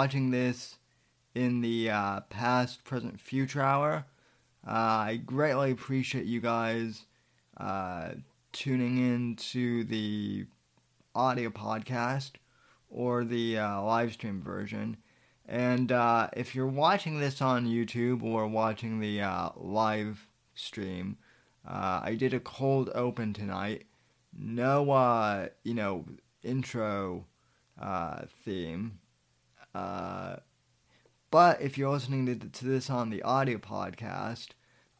watching this in the uh, past, present, future hour, uh, I greatly appreciate you guys uh, tuning in to the audio podcast or the uh, live stream version. And uh, if you're watching this on YouTube or watching the uh, live stream, uh, I did a cold open tonight. No, you know, intro theme. Uh, but if you're listening to, to this on the audio podcast,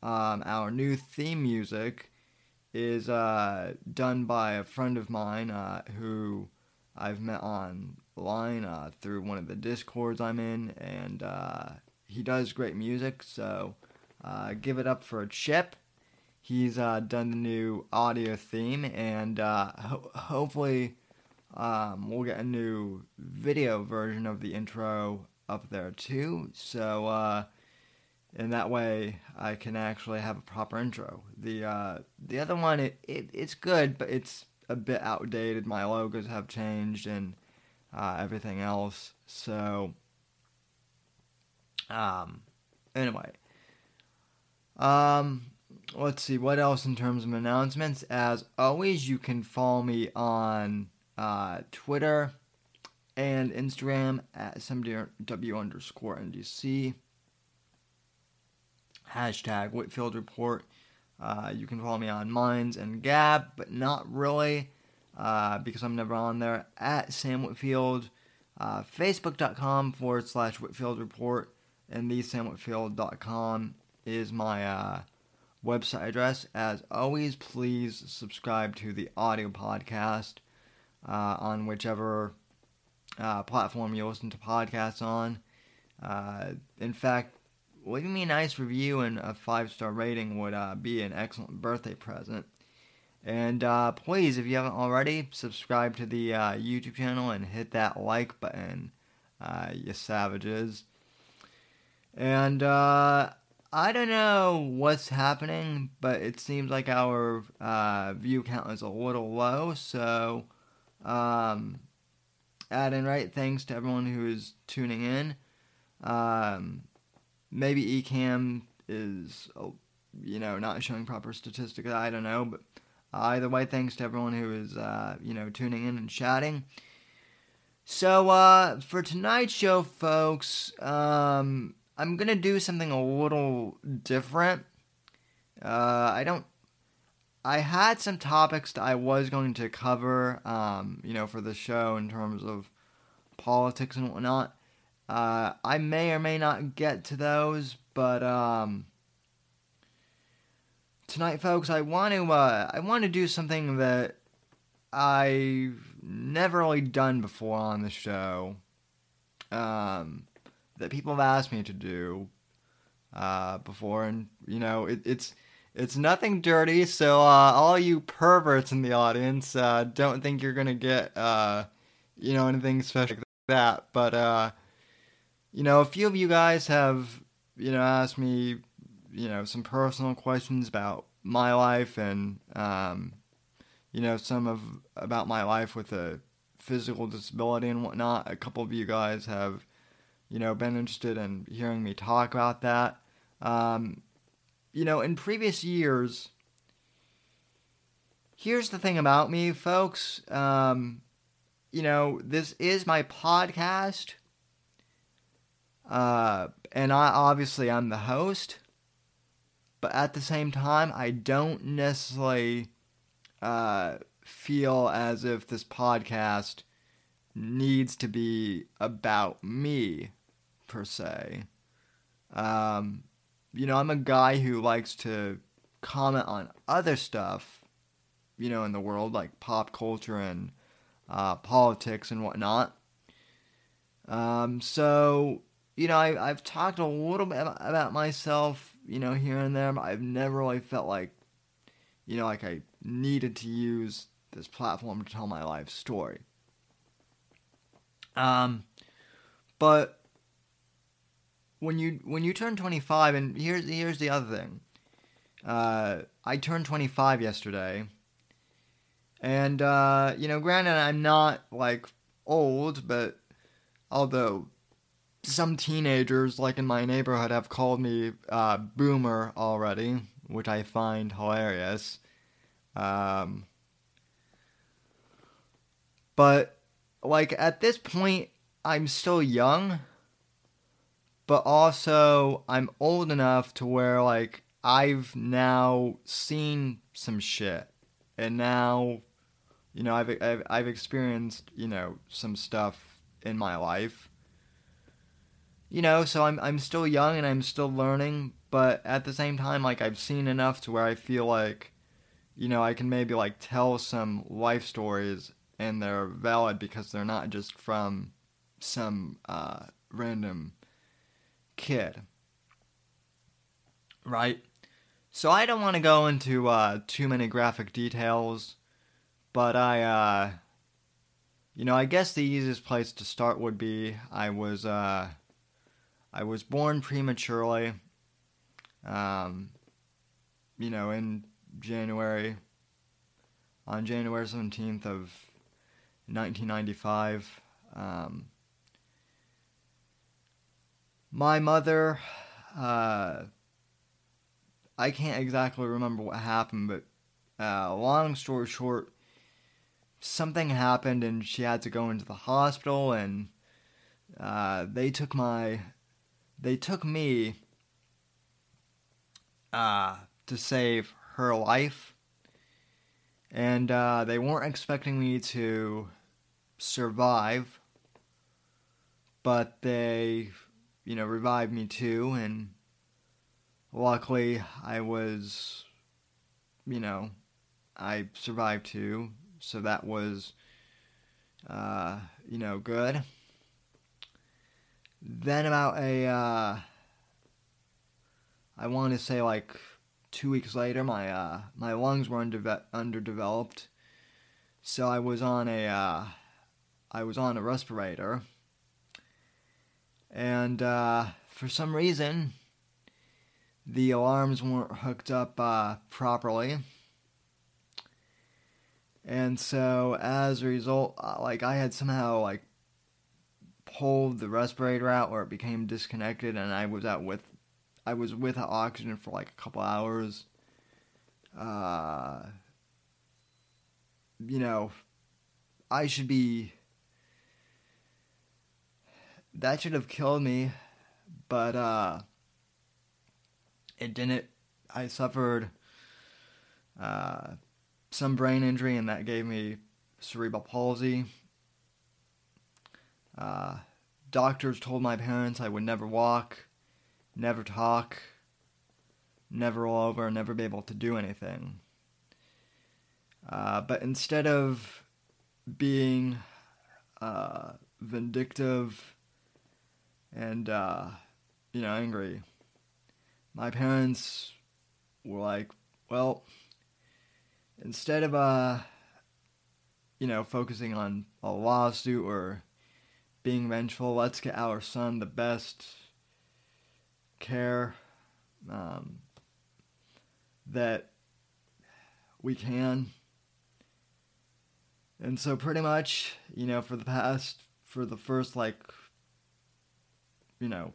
um, our new theme music is uh, done by a friend of mine uh, who I've met online uh, through one of the discords I'm in, and uh, he does great music. So uh, give it up for Chip. He's done the new audio theme, and ho- hopefully um, we'll get a new video version of the intro up there too. So, uh, and that way I can actually have a proper intro. The uh, the other one, it, it it's good, but it's a bit outdated. My logos have changed and uh, everything else. So, um, anyway, um, let's see what else in terms of announcements. As always, you can follow me on uh, Twitter and Instagram at SMW underscore NDC. Hashtag Whitfield Report. Uh, you can follow me on Minds and Gab, but not really uh, because I'm never on there. At Sam Whitfield. Uh, Facebook.com forward slash Whitfield Report and thesamwhitfield.com is my uh, website address. As always, please subscribe to the audio podcast uh, on whichever uh, platform you listen to podcasts on. Uh, in fact, leaving me a nice review and a five star rating would uh, be an excellent birthday present. And uh, please, if you haven't already, subscribe to the uh, YouTube channel and hit that like button, uh, you savages. And I don't know what's happening, but it seems like our view count is a little low, so. Um, add in right thanks to everyone who is tuning in. Um, maybe Ecamm is, oh, you know, not showing proper statistics. I don't know, but either way, thanks to everyone who is, uh, you know, tuning in and chatting. So uh, for tonight's show, folks, um, I'm gonna do something a little different. Uh, I don't I had some topics that I was going to cover, um, you know, for the show in terms of politics and whatnot. Uh, I may or may not get to those, but um, tonight, folks, I want to uh, I want to do something that I've never really done before on the show um, that people have asked me to do uh, before, and you know it, it's it's nothing dirty. So uh, all you perverts in the audience, uh, don't think you're gonna get uh, you know anything special like that. But uh, you know, a few of you guys have you know asked me you know some personal questions about my life and um, you know some of about my life with a physical disability and whatnot. A couple of you guys have you know been interested in hearing me talk about that. Um, you know, in previous years, here's the thing about me, folks. Um, you know, this is my podcast. Uh, and I obviously I'm the host, but at the same time, I don't necessarily uh, feel as if this podcast needs to be about me per se. Um, you know, I'm a guy who likes to comment on other stuff, you know, in the world, like pop culture and uh, politics and whatnot. Um, so, you know, I, I've talked a little bit about myself, you know, here and there, I've never really felt like, you know, like I needed to use this platform to tell my life story. Um, but when you when you turn 25 and here's here's the other thing. Uh, i turned 25 yesterday and uh, you know granted i'm not like old but although some teenagers like in my neighborhood have called me uh, boomer already which i find hilarious um, but like at this point i'm still young but also I'm old enough to where like I've now seen some shit, and now, you know, I've I've, I've experienced you know some stuff in my life. You know, so I'm I'm still young and I'm still learning, but at the same time, like I've seen enough to where I feel like, you know, I can maybe like tell some life stories and they're valid because they're not just from some uh, random kid. Right? So I don't want to go into uh, too many graphic details, but I, uh, you know, I guess the easiest place to start would be I was, uh, I was born prematurely, um, you know, in January, on January 17th of 1995. Um, my mother, uh, I can't exactly remember what happened, but uh, long story short, something happened and she had to go into the hospital, and uh, they took my, they took me uh, to save her life, and uh, they weren't expecting me to survive, but they you know, revived me too, and luckily I was, you know, I survived too, so that was, uh, you know, good. Then about a, uh, I want to say like two weeks later, my uh, my lungs were underve- underdeveloped, so I was on a, uh, I was on a respirator and uh, for some reason, the alarms weren't hooked up uh, properly. And so, as a result, uh, like I had somehow like pulled the respirator out, where it became disconnected, and I was out with, I was with oxygen for like a couple hours. Uh, you know, I should be that should have killed me, but uh, it didn't. I suffered uh, some brain injury, and that gave me cerebral palsy. Uh, doctors told my parents I would never walk, never talk, never roll over, never be able to do anything. Uh, but instead of being uh, vindictive and uh, you know angry. My parents were like, well, instead of uh, you know focusing on a lawsuit or being vengeful, let's get our son the best care um, that we can. And so, pretty much, you know, for the past, for the first, like, you know,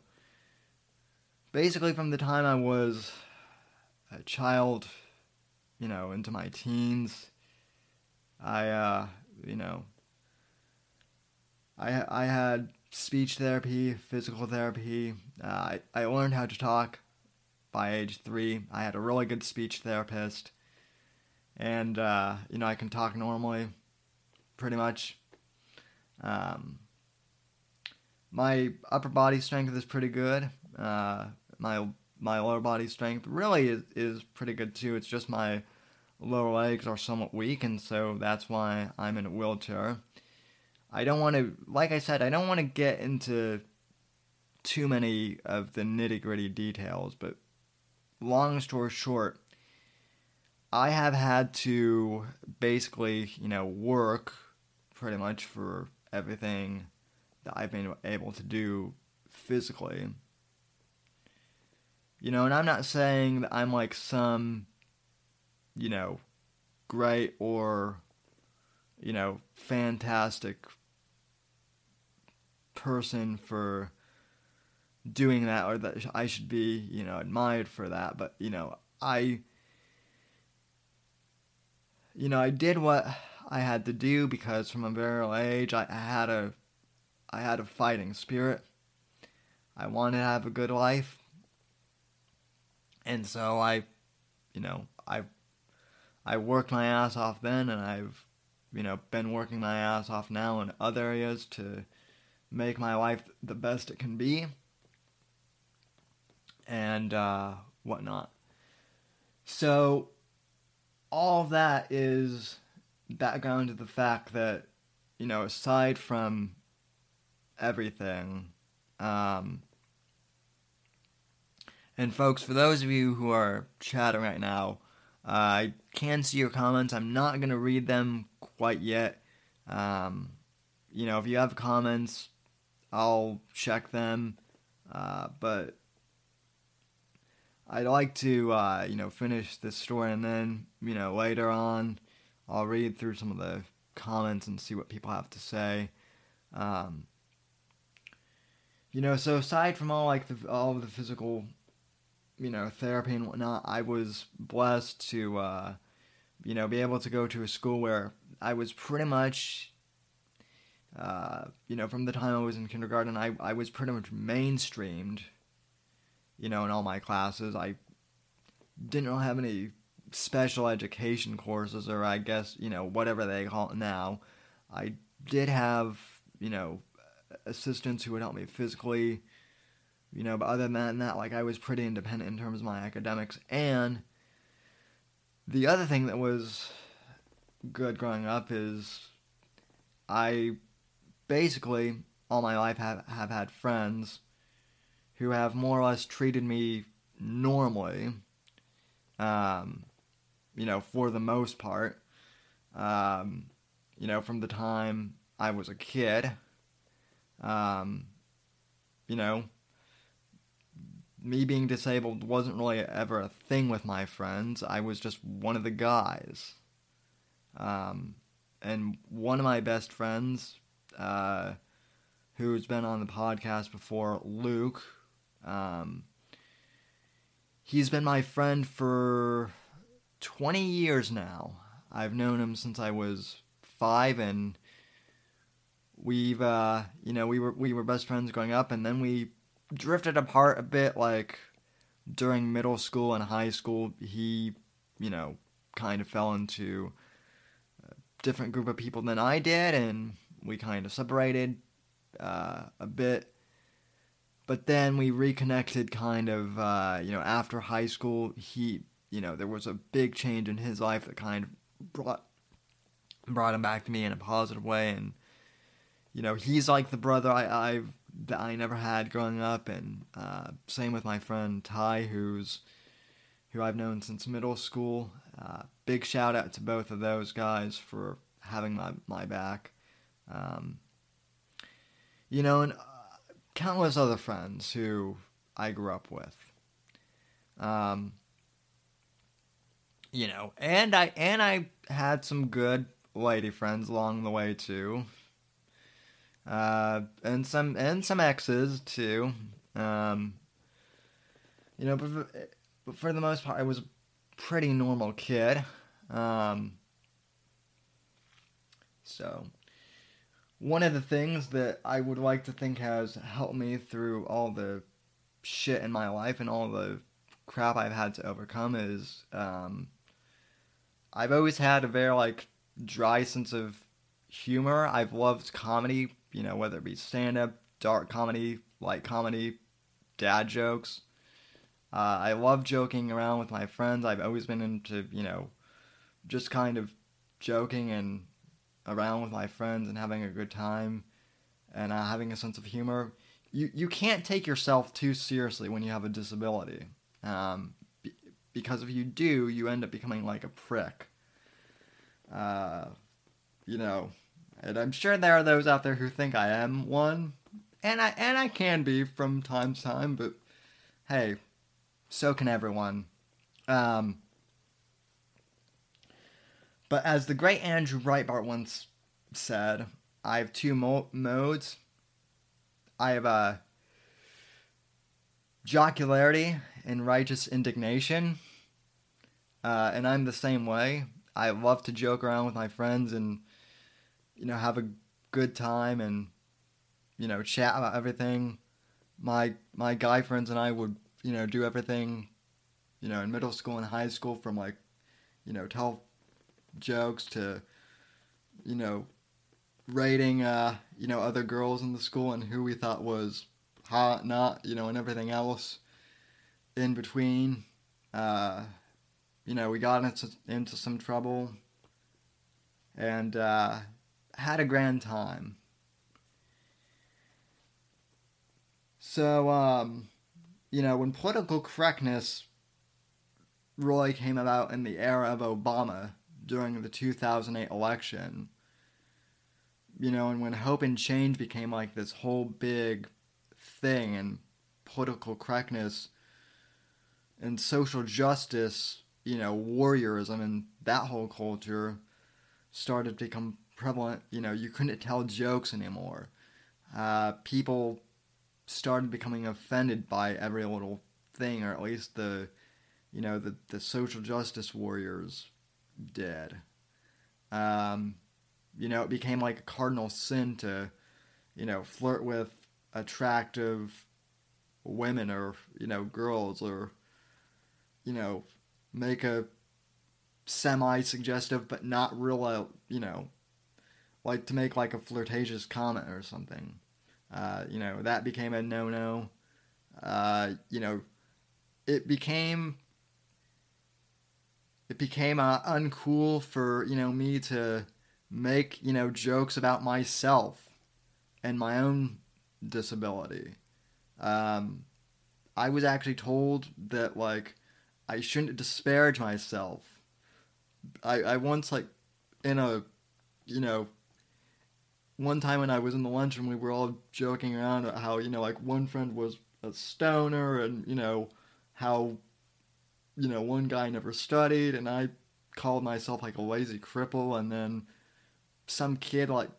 basically from the time I was a child, you know, into my teens, I, uh, you know, I, I had speech therapy, physical therapy. Uh, I, I learned how to talk by age three. I had a really good speech therapist. And, uh, you know, I can talk normally, pretty much. Um, my upper body strength is pretty good. Uh, my my lower body strength really is, is pretty good too. It's just my lower legs are somewhat weak, and so that's why I'm in a wheelchair. I don't want to, like I said, I don't want to get into too many of the nitty gritty details, but long story short, I have had to basically, you know, work pretty much for everything that I've been able to do physically. You know, and I'm not saying that I'm like some, you know, great or, you know, fantastic person for doing that or that I should be, you know, admired for that. But, you know, I, you know, I did what I had to do because from a very early age, I, had a, I had a fighting spirit. I wanted to have a good life. And so I, you know, I, I worked my ass off then and I've, you know, been working my ass off now in other areas to make my life the best it can be and uh, whatnot. So, all that is background to the fact that, you know, aside from everything, um, and folks, for those of you who are chatting right now, uh, I can see your comments. I'm not to read them quite yet. Um, you know, if you have comments, I'll check them. Uh, but I'd like to, uh, you know, finish this story and then, you know, later on, I'll read through some of the comments and see what people have to say. Um, you know, so aside from all like the all the physical, you know, therapy and whatnot, I was blessed to, uh, you know, be able to go to a school where I was pretty much, uh, you know, from the time I was in kindergarten, I I was pretty much mainstreamed you know, in all my classes. I didn't really have any special education courses, or I guess, you know, whatever they call it now. I did have, you know, assistants who would help me physically, you know, but other than that, like, I was pretty independent in terms of my academics. And the other thing that was good growing up is I basically all my life have, have had friends who have more or less treated me normally, um, you know, for the most part, um, you know, from the time I was a kid, um, you know, me being disabled wasn't really ever a thing with my friends. I was just one of the guys. Um, and one of my best friends, uh, who's been on the podcast before, Luke, um, he's been my friend for 20 years now. I've known him since I was five, and we've, uh, you know, we were we were best friends growing up, and then we drifted apart a bit. Like during middle school and high school, he, you know, kind of fell into a different group of people than I did, and we kind of separated uh, a bit but then we reconnected kind of uh, you know after high school he you know there was a big change in his life that kind of brought brought him back to me in a positive way, and you know he's like the brother I I that I never had growing up, and uh, same with my friend Ty, who's who I've known since middle school. Uh, big shout out to both of those guys for having my my back. Um, you know, and uh, countless other friends who I grew up with. Um, you know, and I and I had some good lady friends along the way too. Uh, and some and some exes too. Um, you know, but, but for the most part, I was a pretty normal kid. Um, so, one of the things that I would like to think has helped me through all the shit in my life and all the crap I've had to overcome is um, I've always had a very like dry sense of humor. I've loved comedy, you know, whether it be stand up, dark comedy, light comedy, dad jokes. Uh, I love joking around with my friends. I've always been into, you know, just kind of joking and around with my friends and having a good time and uh, having a sense of humor. You, you can't take yourself too seriously when you have a disability. Um, b- because if you do, you end up becoming like a prick. Uh, you know, and I'm sure there are those out there who think I am one, and I and I can be from time to time, but hey, so can everyone. Um, but as the great Andrew Breitbart once said, I have two mo- modes. I have a jocularity and righteous indignation, uh, and I'm the same way. I love to joke around with my friends and you know have a good time and you know chat about everything. My my guy friends and I would you know do everything you know in middle school and high school from like you know tell jokes to you know rating uh you know other girls in the school and who we thought was hot not you know and everything else in between uh you know, we got into, into some trouble and uh, had a grand time. So, um, you know, when political correctness really came about in the era of Obama during the 2008 election, you know, and when hope and change became like this whole big thing and political correctness and social justice you know, warriorism and that whole culture started to become prevalent. You know, you couldn't tell jokes anymore. Uh, people started becoming offended by every little thing, or at least the, you know, the, the social justice warriors did. Um, you know, it became like a cardinal sin to, you know, flirt with attractive women or, you know, girls or, you know, make a semi suggestive but not real, you know, like to make like a flirtatious comment or something. Uh, you know, that became a no no. Uh, you know, it became it became uh, uncool for you know me to make you know jokes about myself and my own disability. Um, I was actually told that like I shouldn't disparage myself. I I once like in a you know one time when I was in the lunchroom we were all joking around about how you know like one friend was a stoner and you know how you know one guy never studied and I called myself like a lazy cripple and then some kid like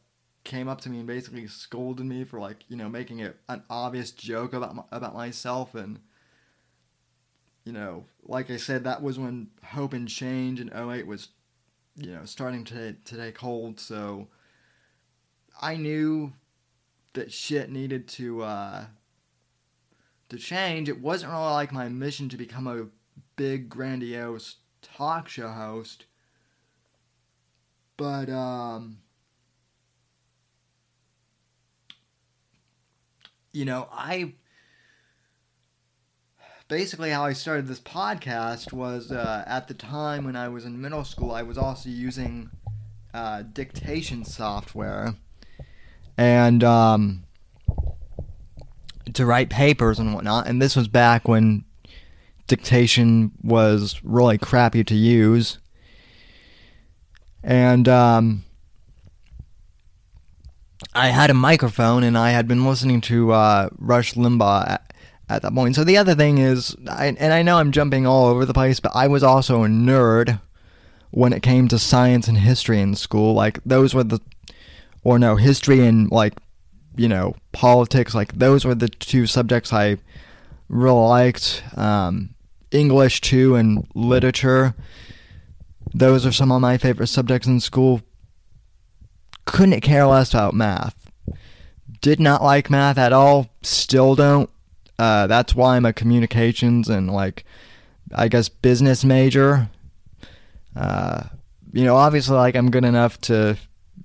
came up to me and basically scolded me for like you know making it an obvious joke about my, about myself and you know, like I said, that was when Hope and Change in 08 was, you know, starting to, to take hold. So I knew that shit needed to, uh, to change. It wasn't really like my mission to become a big, grandiose talk show host. But, um, you know, I basically how I started this podcast was uh, at the time when I was in middle school, I was also using uh, dictation software, and um, to write papers and whatnot. And this was back when dictation was really crappy to use. And um, I had a microphone, and I had been listening to uh, Rush Limbaugh at, at, that point. So the other thing is, I, and I know I'm jumping all over the place, but I was also a nerd when it came to science and history in school. Like those were the, or no, history and like, you know, politics. Like those were the two subjects I really liked. Um, English too and literature. Those are some of my favorite subjects in school. Couldn't care less about math. Did not like math at all. Still don't. Uh, that's why I'm a communications and like, I guess business major. Uh, you know, obviously, like I'm good enough to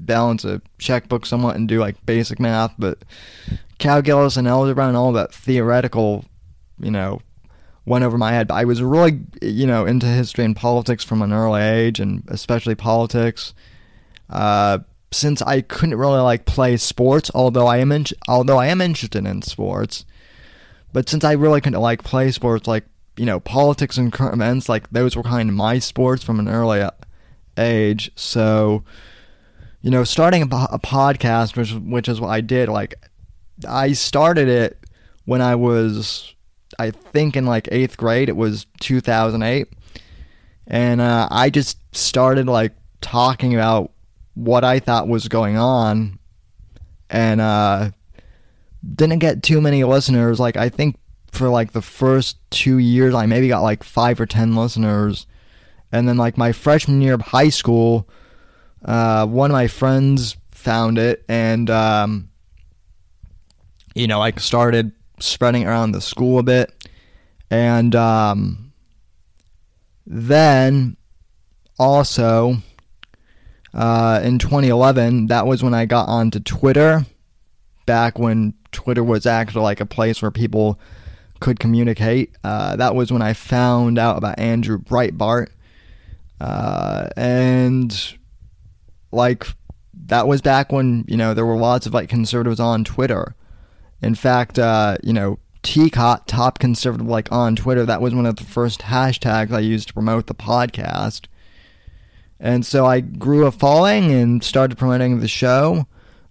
balance a checkbook somewhat and do like basic math, but calculus and algebra and all that theoretical, you know, went over my head. But I was really, you know, into history and politics from an early age, and especially politics. Uh, since I couldn't really like play sports, although I am in, although I am interested in sports, but since I really couldn't like play sports, like you know, politics and current events, like those were kind of my sports from an early age. So, you know, starting a, a podcast, which which is what I did, like I started it when I was I think in like eighth grade. It was 2008, and uh, I just started like talking about what I thought was going on, and uh, didn't get too many listeners. Like I think for like the first two years, I maybe got like five or ten listeners, and then like my freshman year of high school, uh, one of my friends found it, and um, you know I started spreading around the school a bit. And um, then also uh, in 2011, that was when I got onto Twitter, back when Twitter was actually like a place where people could communicate. Uh, that was when I found out about Andrew Breitbart. Uh, and like that was back when you know there were lots of like conservatives on Twitter, in fact, uh, you know, TCOT, top conservative, like on Twitter, that was one of the first hashtags I used to promote the podcast. And so I grew a following and started promoting the show.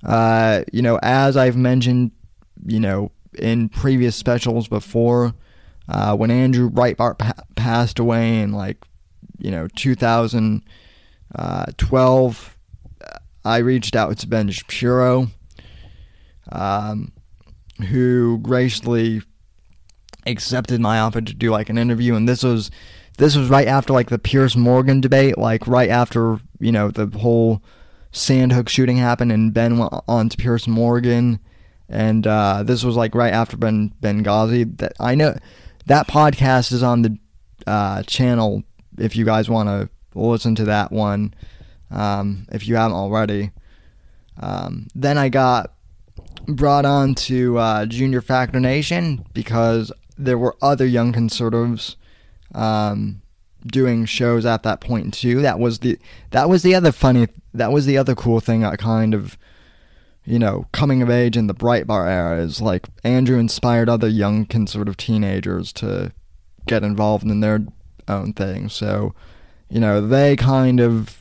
Uh, you know, as I've mentioned, you know, in previous specials before, uh, when Andrew Breitbart pa- passed away in like, you know, 2012, uh, I reached out to Ben Shapiro. Um, who graciously accepted my offer to do like an interview. And this was this was right after like the Piers Morgan debate like right after you know the whole Sandy Hook shooting happened and Ben went on to Piers Morgan. And uh, this was like right after Ben Benghazi that I know that podcast is on the uh, channel if you guys want to listen to that one um, if you haven't already um, then I got brought on to uh, Junior Factor Nation because there were other young conservatives um, doing shows at that point too. That was the that was the other funny that was the other cool thing. I kind of you know coming of age in the Breitbart era is like Andrew inspired other young conservative teenagers to get involved in their own thing. So you know they kind of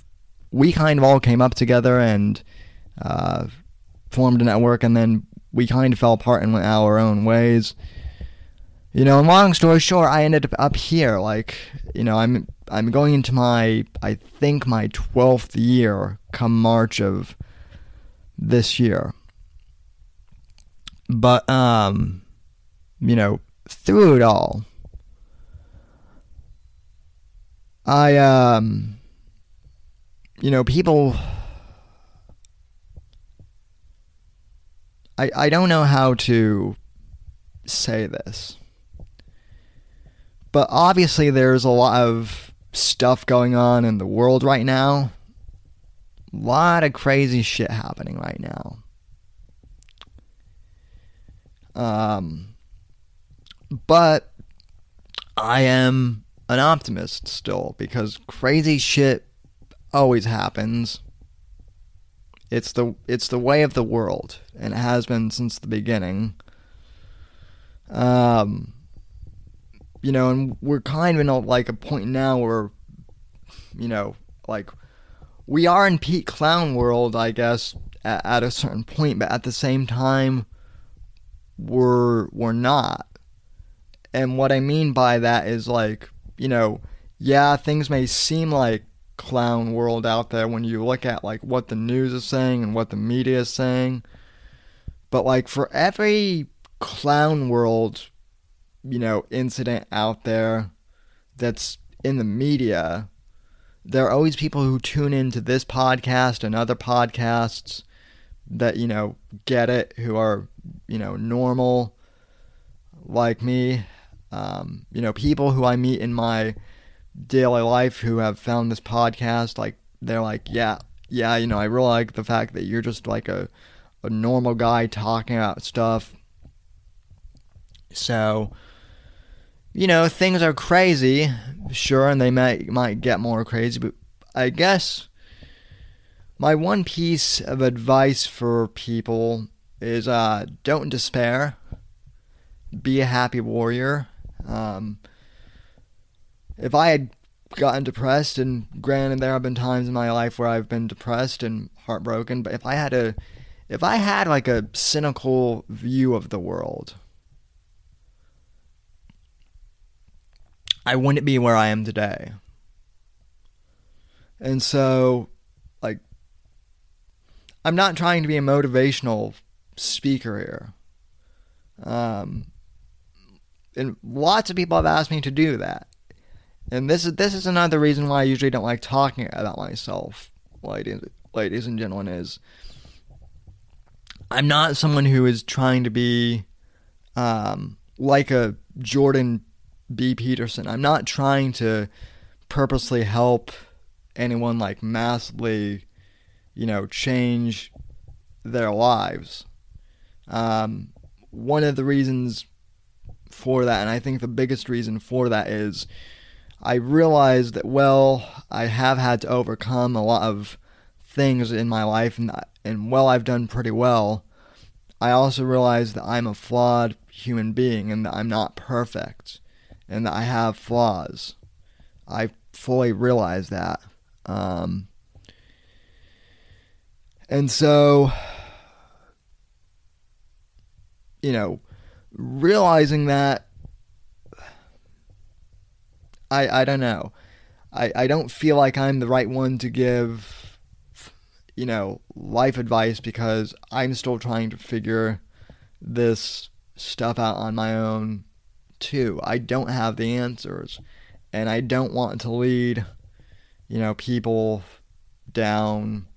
we kind of all came up together and. Uh, formed a network, and then we kind of fell apart and went our own ways. You know, and long story short, I ended up up here. Like, you know, I'm I'm going into my I think my twelfth year come March of this year. But um, you know, through it all, I um, you know, people I, I don't know how to say this. But obviously, there's a lot of stuff going on in the world right now. A lot of crazy shit happening right now. Um, but I am an optimist still because crazy shit always happens. It's the it's the way of the world, and it has been since the beginning. Um, you know, and we're kind of in a, like a point now where, you know, like we are in peak clown world, I guess, at, at a certain point, but at the same time, we're we're not. And what I mean by that is like, you know, yeah, things may seem like clown world out there when you look at like what the news is saying and what the media is saying. But like for every clown world, you know, incident out there that's in the media, there are always people who tune into this podcast and other podcasts that, you know, get it, who are, you know, normal like me. Um, you know, people who I meet in my daily life who have found this podcast, like they're like, yeah, yeah, you know, I really like the fact that you're just like a a normal guy talking about stuff. So, you know, things are crazy, sure, and they might might get more crazy, but I guess my one piece of advice for people is uh, don't despair. Be a happy warrior. Um, if I had gotten depressed, and granted, there have been times in my life where I've been depressed and heartbroken, but if I had a, if I had like a cynical view of the world, I wouldn't be where I am today. And so, like, I'm not trying to be a motivational speaker here. Um, and lots of people have asked me to do that. And this is this is another reason why I usually don't like talking about myself, ladies, ladies and gentlemen. Is I'm not someone who is trying to be um, like a Jordan B. Peterson. I'm not trying to purposely help anyone like massively, you know, change their lives. Um, one of the reasons for that, and I think the biggest reason for that is I realized that, well, I have had to overcome a lot of things in my life, and, and well, I've done pretty well. I also realized that I'm a flawed human being and that I'm not perfect and that I have flaws. I fully realize that. Um, and so, you know, realizing that I I don't know. I I don't feel like I'm the right one to give you know, life advice because I'm still trying to figure this stuff out on my own too. I don't have the answers and I don't want to lead you know people down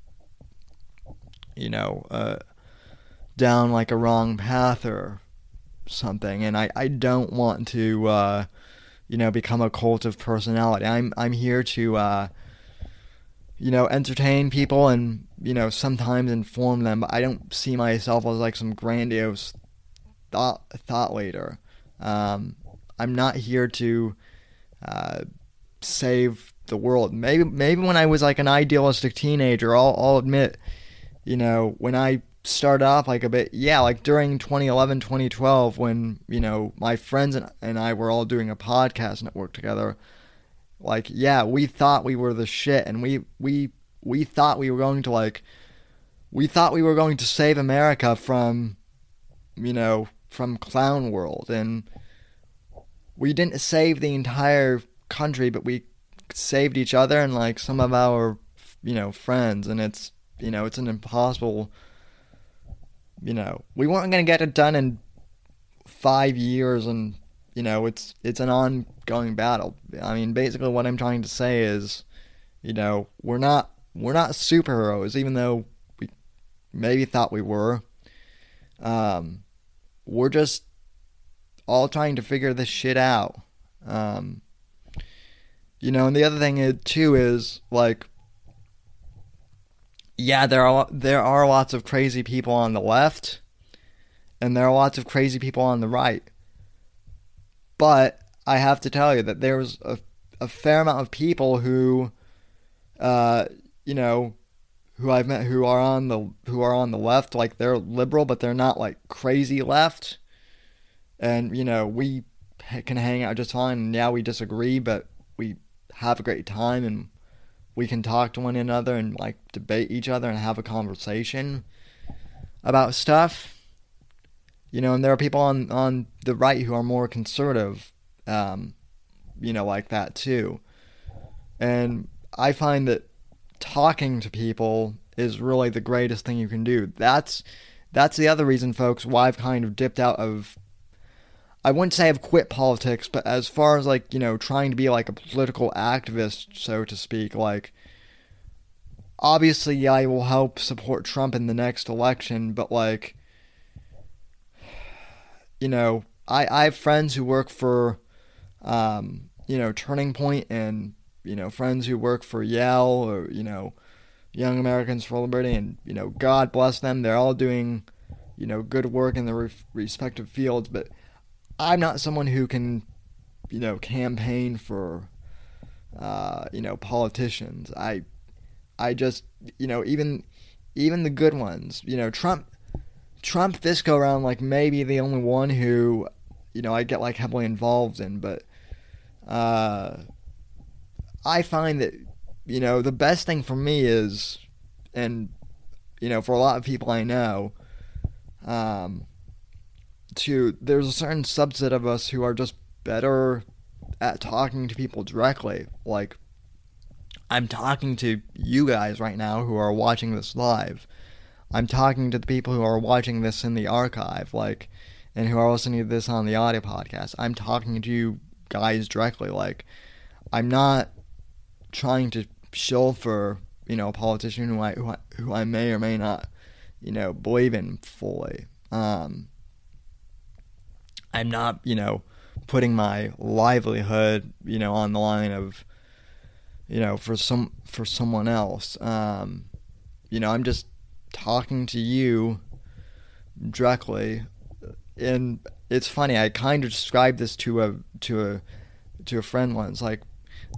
you know uh down like a wrong path or something and I I don't want to uh you know, become a cult of personality. I'm I'm here to uh, you know, entertain people and, you know, sometimes inform them, but I don't see myself as like some grandiose thought thought leader. Um, I'm not here to uh, save the world. Maybe maybe when I was like an idealistic teenager, I'll, I'll admit, you know, when I start off like a bit yeah like during 2011 2012 when you know my friends and, and i were all doing a podcast network together like yeah we thought we were the shit and we we we thought we were going to like we thought we were going to save america from you know from clown world and we didn't save the entire country but we saved each other and like some of our you know friends and it's you know it's an impossible you know, we weren't going to get it done in five years, and you know, it's it's an ongoing battle. I mean, basically, what I'm trying to say is, you know, we're not we're not superheroes, even though we maybe thought we were. Um, we're just all trying to figure this shit out. Um, you know, and the other thing is, too is like yeah, there are there are lots of crazy people on the left, and there are lots of crazy people on the right. But I have to tell you that there's a a fair amount of people who, uh, you know, who I've met who are on the who are on the left, like they're liberal, but they're not like crazy left. And you know, we can hang out just fine. And yeah, we disagree, but we have a great time and we can talk to one another and like debate each other and have a conversation about stuff. You know, and there are people on on the right who are more conservative, um, you know, like that too. And I find that talking to people is really the greatest thing you can do. That's that's the other reason, folks, why I've kind of dipped out of I wouldn't say I've quit politics, but as far as like, you know, trying to be like a political activist, so to speak, like obviously I will help support Trump in the next election, but like you know, I, I have friends who work for um, you know, Turning Point and, you know, friends who work for YAL or, you know, Young Americans for Liberty and, you know, God bless them. They're all doing, you know, good work in their re- respective fields, but I'm not someone who can, you know, campaign for, uh, you know, politicians. I, I just, you know, even, even the good ones, you know, Trump, Trump this go around, like maybe the only one who, you know, I get like heavily involved in, but, uh, I find that, you know, the best thing for me is, and, you know, for a lot of people I know, um, to there's a certain subset of us who are just better at talking to people directly. Like I'm talking to you guys right now who are watching this live. I'm talking to the people who are watching this in the archive, like, and who are listening to this on the audio podcast. I'm talking to you guys directly. Like, I'm not trying to shill for you know a politician who I who I, who I may or may not you know believe in fully. Um, I'm not, you know, putting my livelihood, you know, on the line of, you know, for some for someone else. Um, you know, I'm just talking to you directly, and it's funny. I kind of described this to a to a to a friend once. Like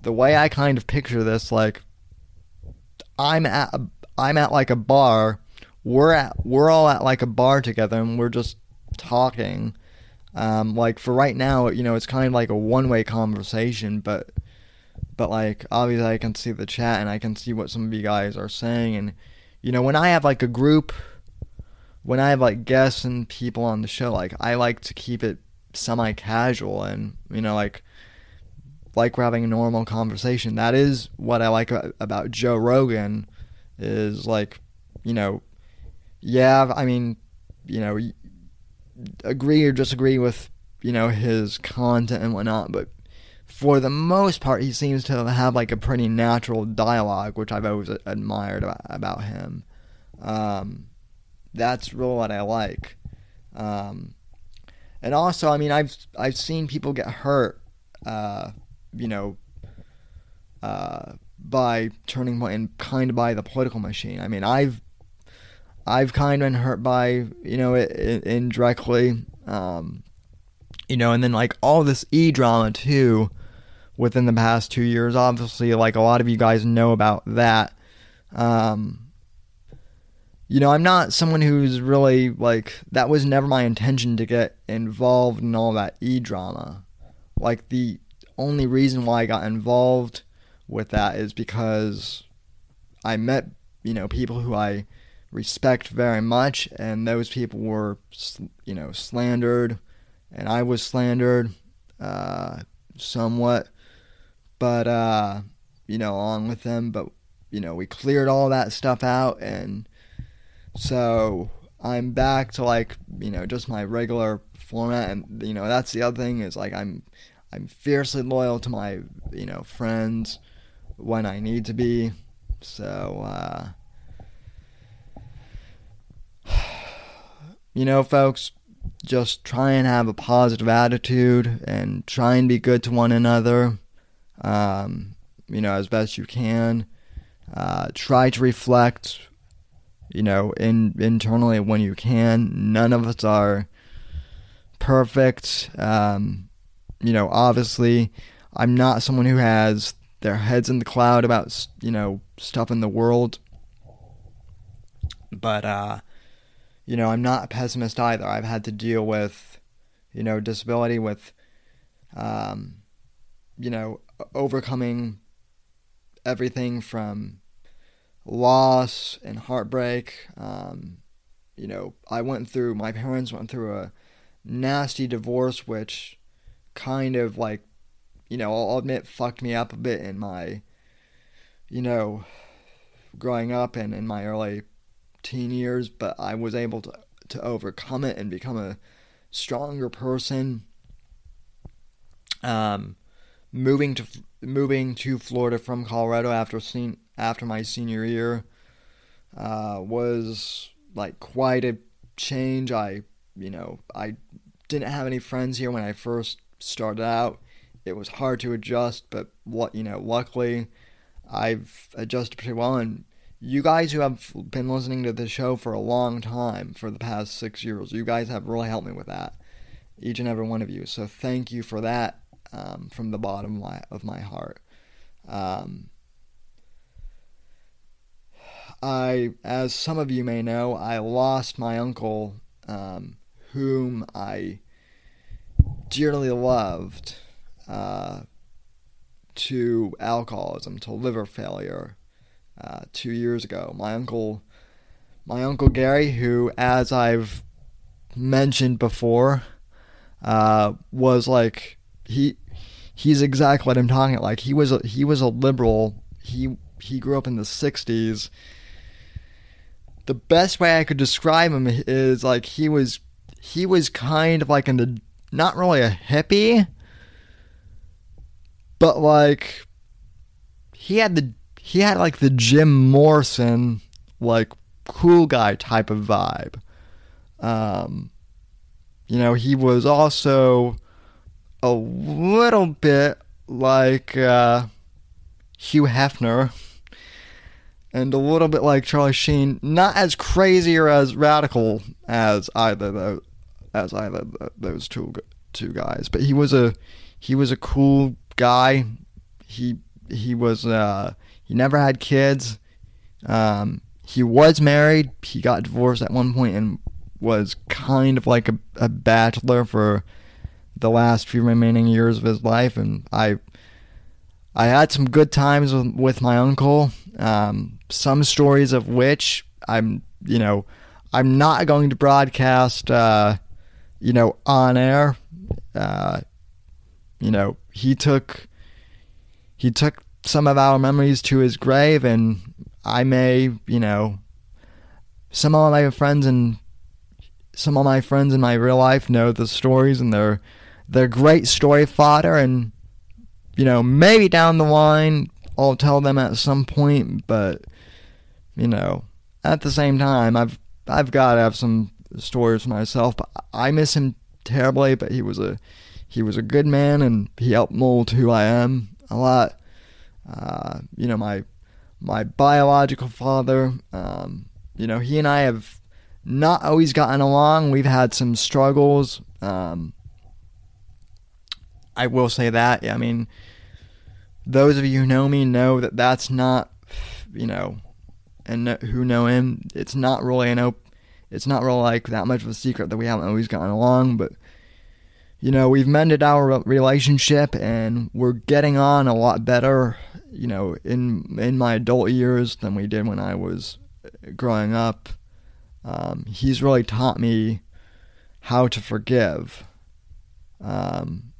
the way I kind of picture this, like I'm at I'm at like a bar. We're at we're all at like a bar together, and we're just talking um, like for right now, you know, it's kind of like a one-way conversation, but but like obviously I can see the chat and I can see what some of you guys are saying, and you know, when I have like a group, when I have like guests and people on the show, like I like to keep it semi-casual and you know, like like we're having a normal conversation. That is what I like about Joe Rogan, is like, you know, yeah, I mean, you know agree or disagree with you know his content and whatnot, but for the most part, he seems to have like a pretty natural dialogue, which I've always admired about, about him. Um, that's really what I like. Um, and also, I mean, I've I've seen people get hurt, uh, you know, uh, by turning point and kind of by the political machine. I mean, I've I've kind of been hurt by, you know, it, it, indirectly. Um, you know, and then like all this e drama too within the past two years. Obviously, like a lot of you guys know about that. Um, you know, I'm not someone who's really like that was never my intention to get involved in all that e drama. Like the only reason why I got involved with that is because I met, you know, people who I respect very much, and those people were, you know, slandered, and I was slandered uh, somewhat, but uh, you know, along with them. But you know, we cleared all that stuff out, and so I'm back to like you know just my regular format, and you know that's the other thing is like I'm I'm fiercely loyal to my you know friends when I need to be. So uh, you know, folks, just try and have a positive attitude and try and be good to one another, um, you know, as best you can. Uh, try to reflect, you know, in internally when you can. None of us are perfect. Um, you know, obviously, I'm not someone who has their heads in the cloud about, you know, stuff in the world. But uh, you know, I'm not a pessimist either. I've had to deal with, you know, disability with, um, you know, overcoming everything from loss and heartbreak. Um, you know, I went through, my parents went through a nasty divorce, which kind of like, you know, I'll admit fucked me up a bit in my, you know, growing up and in my early teen years, but I was able to, to overcome it and become a stronger person. Um, moving to moving to Florida from Colorado after sen- after my senior year uh, was like quite a change. I, you know, I didn't have any friends here when I first started out. It was hard to adjust, but what you know, luckily, I've adjusted pretty well. And you guys who have been listening to the show for a long time, for the past six years, you guys have really helped me with that, each and every one of you. So thank you for that um, from the bottom of my, heart. Um, I, as some of you may know, I lost my uncle, um, whom I dearly loved, uh, to alcoholism, to liver failure, uh, two years ago. My uncle, my uncle Gary, who, as I've mentioned before, uh, was like he, he's exactly what I'm talking about. like. He was a, he was a liberal. He he grew up in the '60s the best way I could describe him is like he was he was kind of like in not really a hippie, but like he had the he had like the Jim Morrison like cool guy type of vibe. Um, you know, he was also a little bit like uh, Hugh Hefner and a little bit like Charlie Sheen, not as crazy or as radical as either those, as either those two two guys, but he was a he was a cool guy. He he was uh, he never had kids. Um, he was married. He got divorced at one point and was kind of like a, a bachelor for the last few remaining years of his life. And I I had some good times with, with my uncle. Um, some stories of which I'm, you know, I'm not going to broadcast, uh, you know, on air. Uh, you know, he took he took some of our memories to his grave, and I may, you know, some of my friends and some of my friends in my real life know the stories, and they're they're great story fodder, and you know, maybe down the line I'll tell them at some point, but you know, at the same time, I've I've got to have some stories myself. But I miss him terribly. But he was a he was a good man, and he helped mold who I am a lot. Uh, you know, my my biological father. Um, you know, he and I have not always gotten along. We've had some struggles. Um, I will say that. I mean, those of you who know me know that that's not, you know, and who know him, it's not really an op- it's not really like that much of a secret that we haven't always gotten along, but you know, we've mended our relationship and we're getting on a lot better, you know, in in my adult years than we did when I was growing up. Um, he's really taught me how to forgive. Um,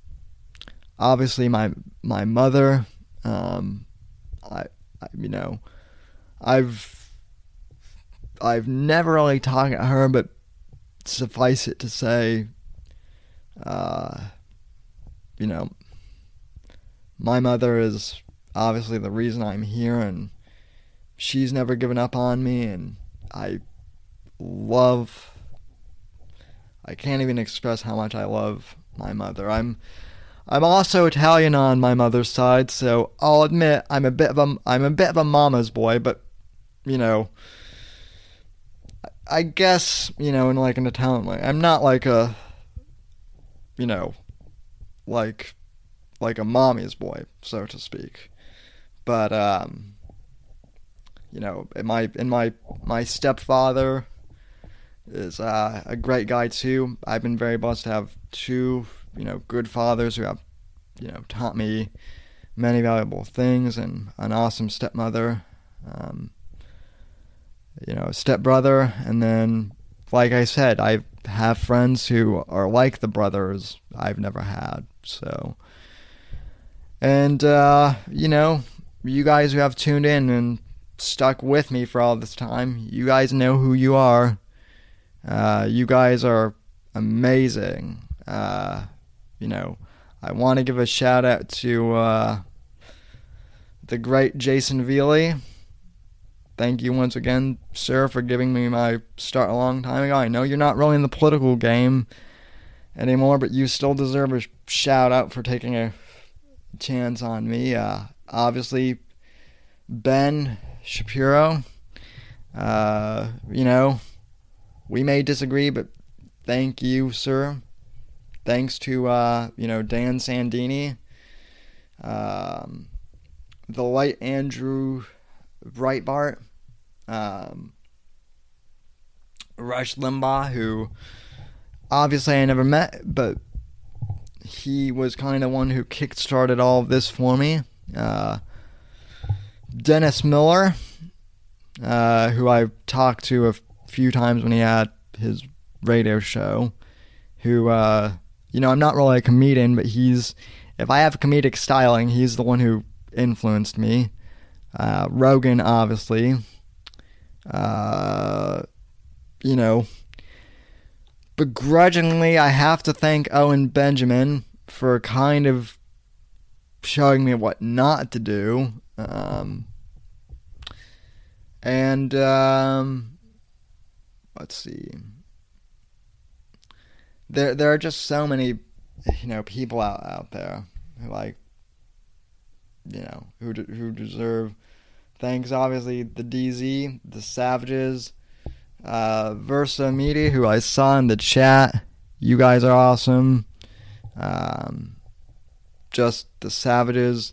obviously, my my mother, um, I, I you know, I've I've never really talked to her, but suffice it to say, uh, you know, my mother is obviously the reason I'm here, and she's never given up on me, and I love. I can't even express how much I love my mother. I'm I'm also Italian on my mother's side, so I'll admit I'm a bit of a I'm a bit of a mama's boy, but you know, I guess, you know, in like an Italian way. I'm not like a, you know, like, like a mommy's boy, so to speak. But, um, you know, my in my my stepfather is uh, a great guy too. I've been very blessed to have two, you know, good fathers who have, you know, taught me many valuable things, and an awesome stepmother, um, you know, stepbrother, and then, like I said, I have friends who are like the brothers I've never had. So, and uh, you know, you guys who have tuned in and stuck with me for all this time, you guys know who you are. Uh, you guys are amazing. Uh, you know, I want to give a shout out to uh, the great Jason Veely. Thank you once again, sir, for giving me my start a long time ago. I know you're not really in the political game anymore, but you still deserve a shout out for taking a chance on me. Uh, obviously, Ben Shapiro. Uh, you know, we may disagree, but thank you, sir. Thanks to uh, you know Dan Sandini, um, the light Andrew Breitbart, um, Rush Limbaugh, who obviously I never met, but he was kind of one who kickstarted all of this for me. Uh, Dennis Miller, uh, who I've talked to a few times when he had his radio show, who, uh, you know, I'm not really a comedian, but he's, if I have comedic styling, he's the one who influenced me. Uh, Rogan, obviously. Uh, you know, begrudgingly, I have to thank Owen Benjamin for kind of showing me what not to do. Um, and um, let's see. There, there are just so many, you know, people out out there who like, you know, who de- who deserve thanks. Obviously, the DZ, the Savages, uh, Versa Media, who I saw in the chat. You guys are awesome. Um, just the Savages,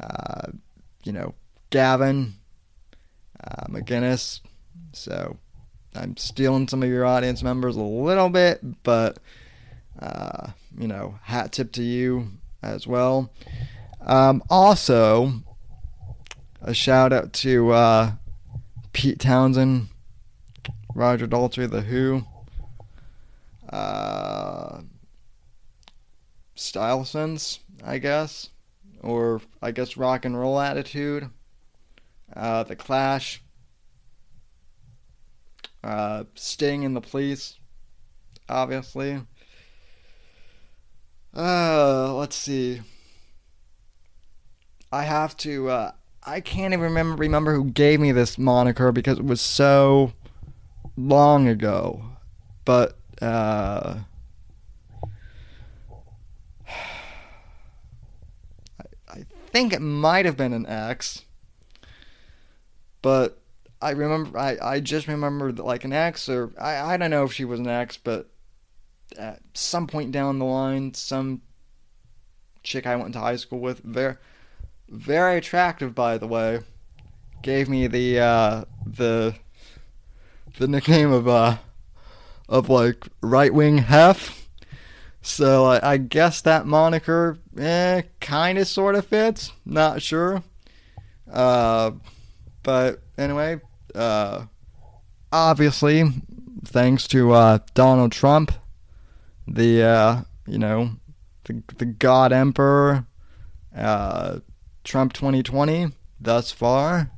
uh, you know, Gavin, uh, McInnes. So I'm stealing some of your audience members a little bit, but uh, you know, hat tip to you as well. Um, also, a shout out to uh, Pete Townshend, Roger Daltrey, The Who, uh, Style Sense, I guess, or I guess Rock and Roll Attitude, uh, The Clash, uh, Sting and the Police, obviously. Uh, let's see. I have to. Uh, I can't even remember remember who gave me this moniker because it was so long ago. But uh, I, I think it might have been an X. But I remember I, I just remember that like an ex or I, I don't know if she was an ex, but at some point down the line, some chick I went to high school with, very very attractive by the way, gave me the uh, the the nickname of uh of like right wing hef. So I, I guess that moniker eh kind of sort of fits. Not sure. Uh, but anyway, uh, obviously, thanks to uh, Donald Trump, the uh, you know the the God Emperor, uh, Trump 2020 thus far.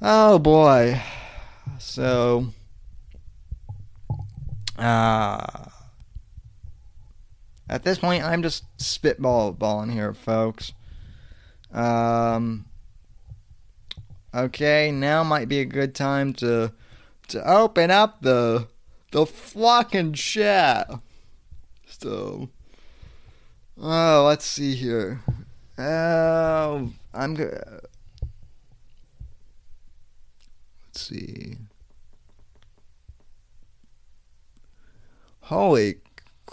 Oh boy, so uh, at this point, I'm just spitballing here, folks. Um, Okay, now might be a good time to to open up the the fucking chat. So, oh, let's see here. Oh, I'm good. Let's see. Holy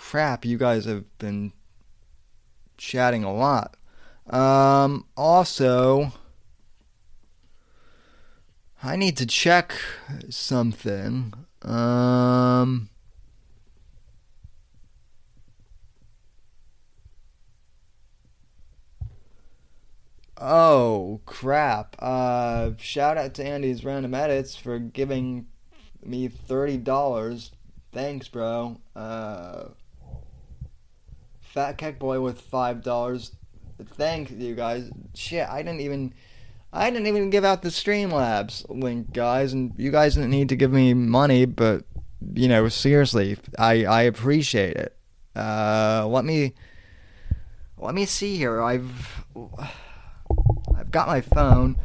crap, you guys have been chatting a lot. Um, also, I need to check something. Um. Oh crap! Uh, shout out to Andy's random edits for giving me thirty dollars. Thanks, bro. Uh, Fat Keck Boy with five dollars. Thank you guys. Shit, I didn't even. I didn't even give out the Streamlabs link, guys, and you guys didn't need to give me money, but you know, seriously, I I appreciate it. Uh, let me let me see here. I've I've got my phone.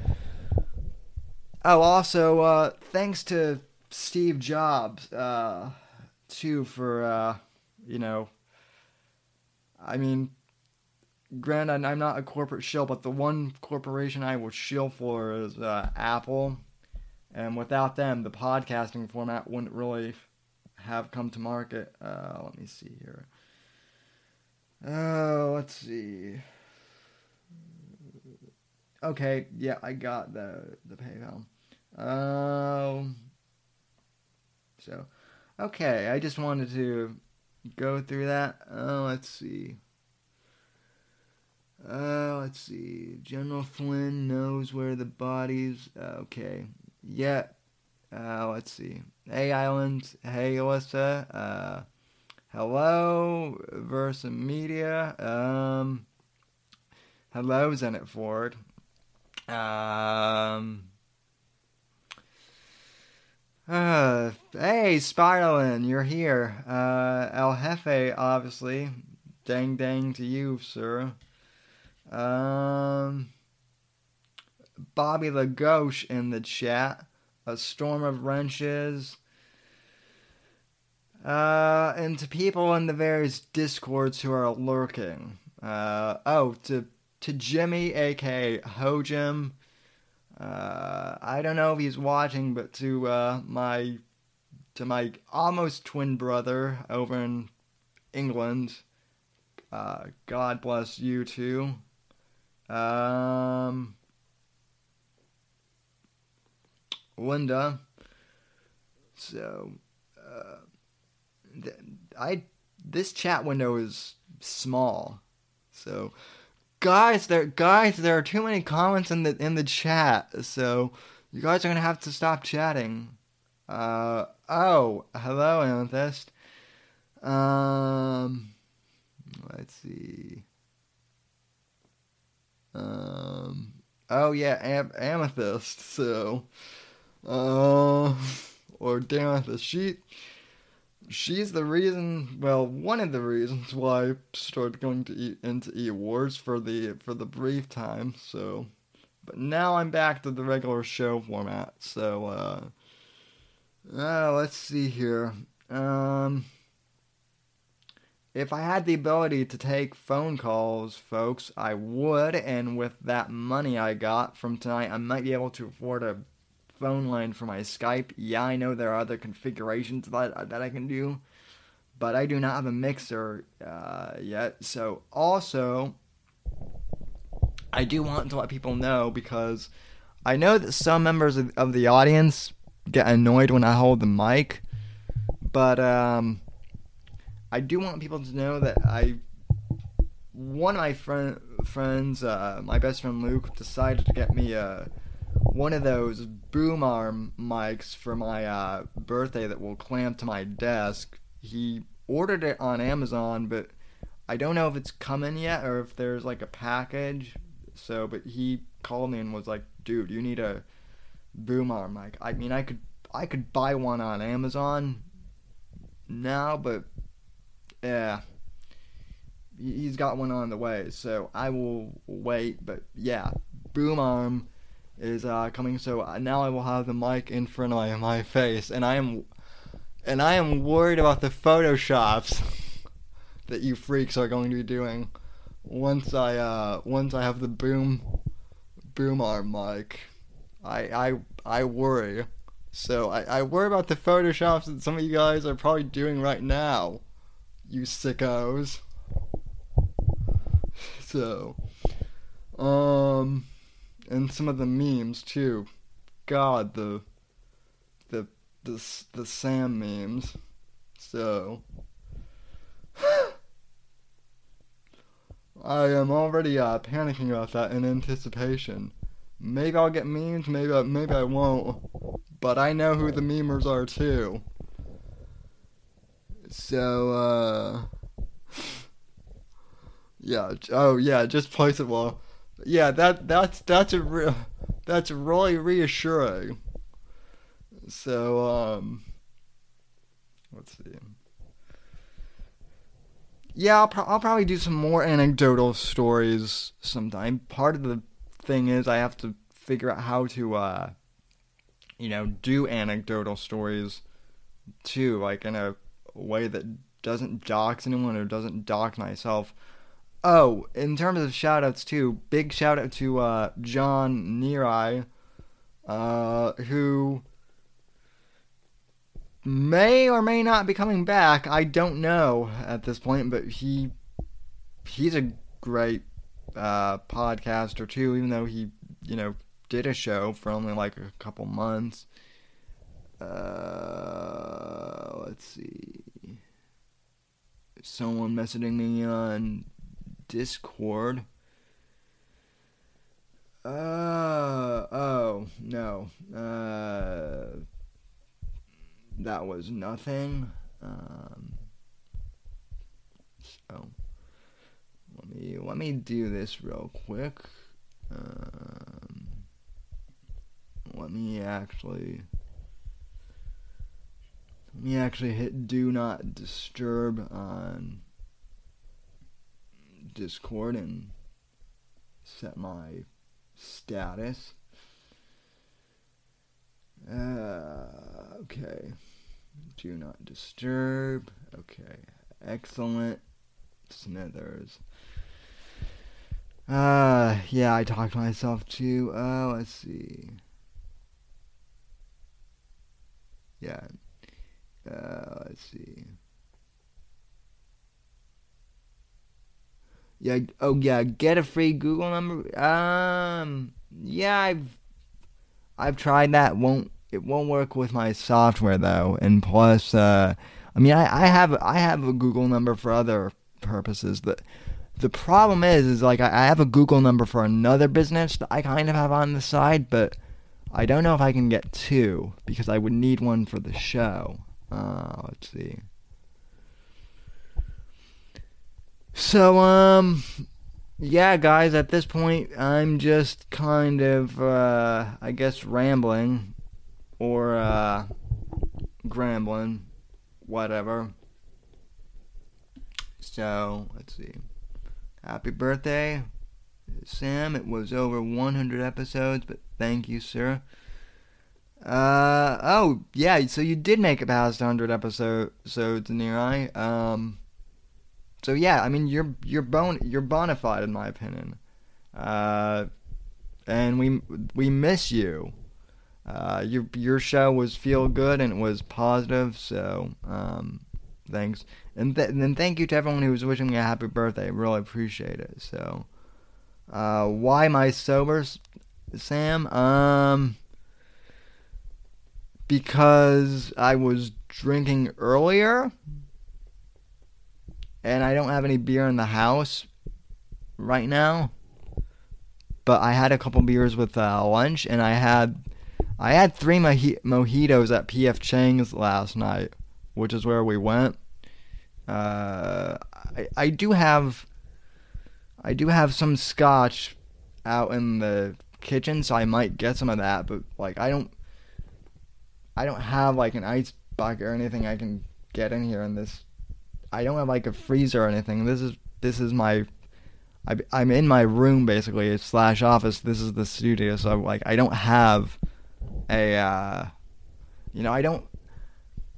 Oh, also, uh, thanks to Steve Jobs, uh, too, for uh, you know. I mean, granted, I'm not a corporate shill, but the one corporation I will shill for is uh, Apple. And without them, the podcasting format wouldn't really have come to market. Uh, let me see here. Oh, let's see. Okay, yeah, I got the the PayPal. Um. So, okay, I just wanted to go through that. Uh, let's see. Uh, let's see. General Flynn knows where the bodies. Uh, okay. Yeah. Uh, let's see. Hey, Islands. Hey, Alyssa. Uh, hello, Versa Media. Um, hello, Zenit Ford. Um. Uh, hey, Spiralin, you're here. Uh, El Jefe, obviously. Dang dang to you, sir. Um, Bobby Lagauche in the chat. A storm of wrenches. Uh, and to people in the various discords who are lurking. Uh, oh, to to Jimmy, aka Hojim. Uh, I don't know if he's watching, but to uh, my to my almost twin brother over in England. Uh, God bless you too. Um, Linda. So, uh, th- I this chat window is small. So, guys, there guys, there are too many comments in the in the chat. So, you guys are gonna have to stop chatting. Uh oh, hello, Amethyst. Um, let's see. Um, oh yeah, Am- Amethyst. So, uh, or Damethyst. She, she's the reason. Well, one of the reasons why I started going to eat into E Wars for the for the brief time. So, but now I'm back to the regular show format. So, uh, uh let's see here. Um if I had the ability to take phone calls, folks, I would. And with that money I got from tonight, I might be able to afford a phone line for my Skype. Yeah, I know there are other configurations that that I can do, but I do not have a mixer uh, yet. So also, I do want to let people know because I know that some members of, of the audience get annoyed when I hold the mic, but um I do want people to know that I one of my friend friends, uh, my best friend Luke, decided to get me uh, one of those boom arm mics for my uh, birthday that will clamp to my desk. He ordered it on Amazon, but I don't know if it's coming yet or if there's like a package. So, but he called me and was like, "Dude, you need a boom arm mic." I mean, I could I could buy one on Amazon now, but yeah, he's got one on the way, so I will wait. But yeah, Boom Arm is uh, coming, so now I will have the mic in front of my face, and I am, and I am worried about the photoshops that you freaks are going to be doing once I uh once I have the boom boom arm mic. I I I worry. So I, I worry about the photoshops that some of you guys are probably doing right now you sickos. So, um, and some of the memes too. god, the the the the Sam memes. So I am already uh, panicking about that in anticipation. Maybe I'll get memes, maybe I, maybe I won't. But I know who the memers are too. So uh yeah, oh yeah, just place it well. Yeah, that that's that's a re- that's really reassuring. So um let's see. Yeah, I'll, pro- I'll probably do some more anecdotal stories sometime. Part of the thing is I have to figure out how to, uh, you know, do anecdotal stories too, like in a way that doesn't dox anyone or doesn't dock myself. Oh, in terms of shoutouts too, big shout out to uh, John Nerai, uh, who may or may not be coming back. I don't know at this point, but he he's a great uh, podcaster too. Even though he, you know, did a show for only like a couple months. Uh, let's see. Someone messaging me on Discord. Uh oh no. Uh that was nothing. Um, so let me let me do this real quick. Um, let me actually let me actually hit do not disturb on Discord and set my status. Uh, okay. Do not disturb. Okay. Excellent. Smithers. Uh, yeah, I talked to myself too. Uh, let's see. Yeah. Uh, let's see. Yeah. Oh, yeah. Get a free Google number. Um. Yeah, I've I've tried that. Won't it won't work with my software though. And plus, uh, I mean, I, I have I have a Google number for other purposes. That the problem is, is like I, I have a Google number for another business that I kind of have on the side, but I don't know if I can get two because I would need one for the show. Uh, let's see. So um yeah, guys, at this point, I'm just kind of, uh, I guess, rambling or uh, grambling, whatever. So, let's see. Happy birthday, Sam. It was over 100 episodes, but thank you, sir. Uh, oh, yeah, so you did make it past 100 episodes, Near I Um, so yeah, I mean you're you're bon you're bona fide in my opinion, uh, and we we miss you. Uh, your your show was feel good and it was positive, so um, thanks, and th- and then thank you to everyone who was wishing me a happy birthday. I really appreciate it. So, uh, why my sober, Sam? Um, because I was drinking earlier and I don't have any beer in the house right now. But I had a couple beers with uh, lunch, and I had I had three mojitos at PF Chang's last night, which is where we went. Uh, I I do have I do have some scotch out in the kitchen, so I might get some of that. But like I don't I don't have like an ice bucket or anything I can get in here in this I don't have like a freezer or anything. This is this is my I'm in my room basically slash office. This is the studio, so I'm like I don't have a uh, you know I don't.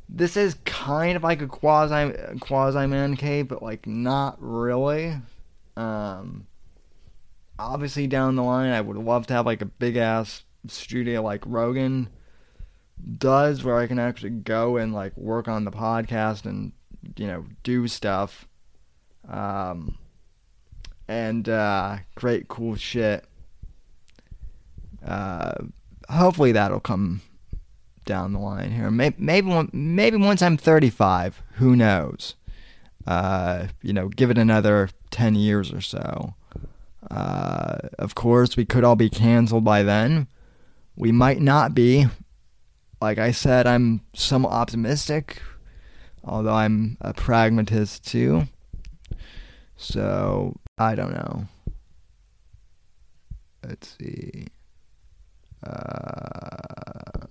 This is kind of like a quasi quasi man cave, but like not really. Um, obviously down the line, I would love to have like a big ass studio like Rogan does, where I can actually go and like work on the podcast and you know, do stuff. Um, and uh, great, cool shit. Uh, hopefully that'll come down the line here. Maybe maybe maybe once I'm 35, who knows? Uh, you know, give it another 10 years or so. Uh, of course, we could all be canceled by then. We might not be. Like I said, I'm somewhat optimistic, although I'm a pragmatist too. So, I don't know. Let's see. Uh,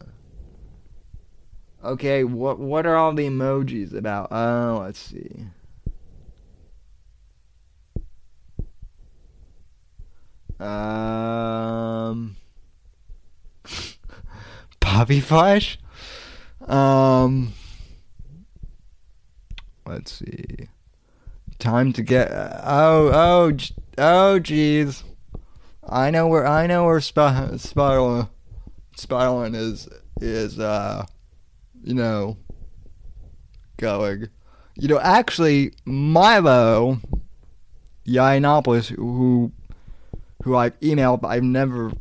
okay, what what are all the emojis about? Oh, let's see. Um, Bobby Flash. Um, let's see. Time to get. Oh, oh, oh, jeez. I know where I know where Sp- Spider Spiderman is is uh you know going. You know, actually Milo Yiannopoulos, who who I've emailed but I've never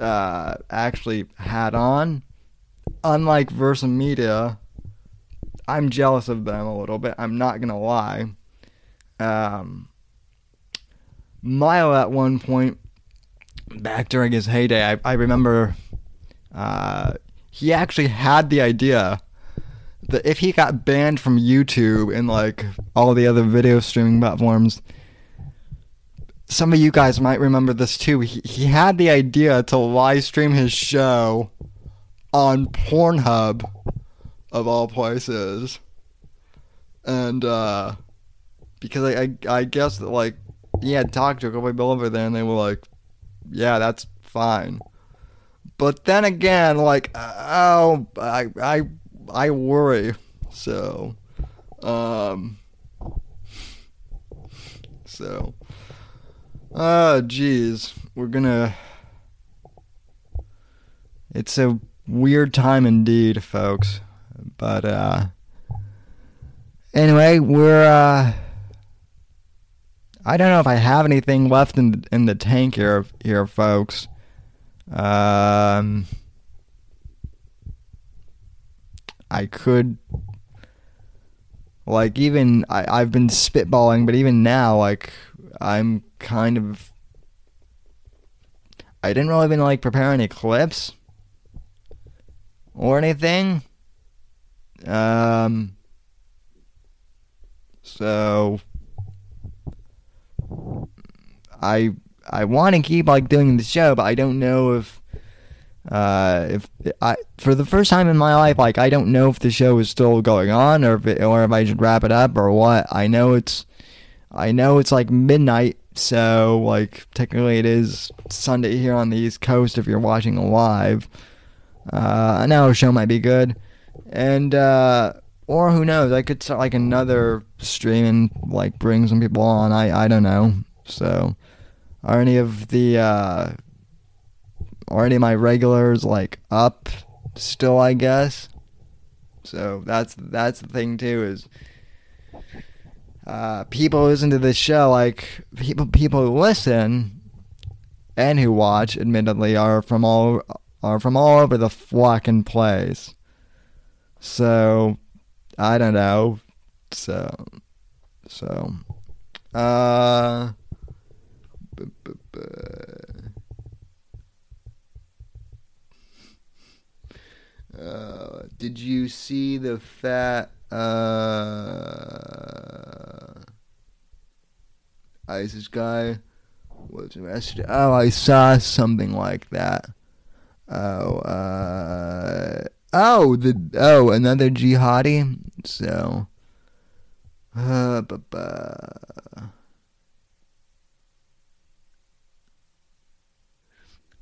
uh actually had on. Unlike Versa Media, I'm jealous of them a little bit. I'm not gonna lie. Um Milo at one point back during his heyday, I, I remember uh, he actually had the idea that if he got banned from YouTube and like all the other video streaming platforms, some of you guys might remember this too. He, he had the idea to live stream his show on Pornhub, of all places. And, uh, because I, I, I guess that, like, he had talked to a couple people over there and they were like, yeah, that's fine. But then again, like, oh, I, I, I worry. So, um, so, uh, geez, we're gonna. It's a weird time indeed, folks. But, uh, anyway, we're, uh, I don't know if I have anything left in in the tank here, here, folks. Um, I could, like, even I I've been spitballing, but even now, like, I'm kind of. I didn't really even like prepare any clips or anything. Um. So I I want to keep like doing the show, but I don't know if uh, if I for the first time in my life, like I don't know if the show is still going on or if it, or if I should wrap it up or what. I know it's I know it's like midnight, so like technically it is Sunday here on the East Coast if you're watching live. Uh, I know a show might be good, and uh, or who knows? I could start like another stream and like bring some people on. I I don't know. So, are any of the uh, are any of my regulars like up still? I guess. So that's that's the thing too is uh, people listen to this show like people people who listen and who watch admittedly are from all are from all over the fucking place. So I don't know. So so uh uh, did you see the fat uh, ISIS guy? Was arrested. Oh, I saw something like that. Oh, uh, oh, the oh another jihadi. So, uh, bu-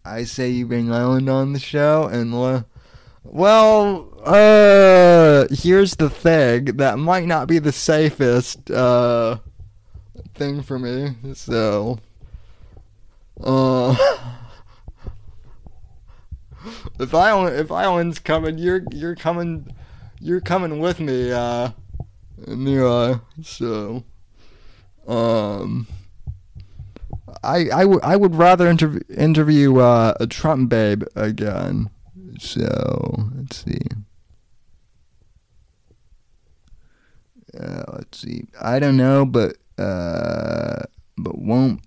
I say you bring Island on the show, and uh, well, uh, here's the thing that might not be the safest uh thing for me. So, uh, if I if Island's coming, you're you're coming, you're coming with me. Uh, anyway, so, um. I, I, would I would rather interv- interview uh, a Trump babe again. So let's see. Uh, let's see. I don't know, but uh, but won't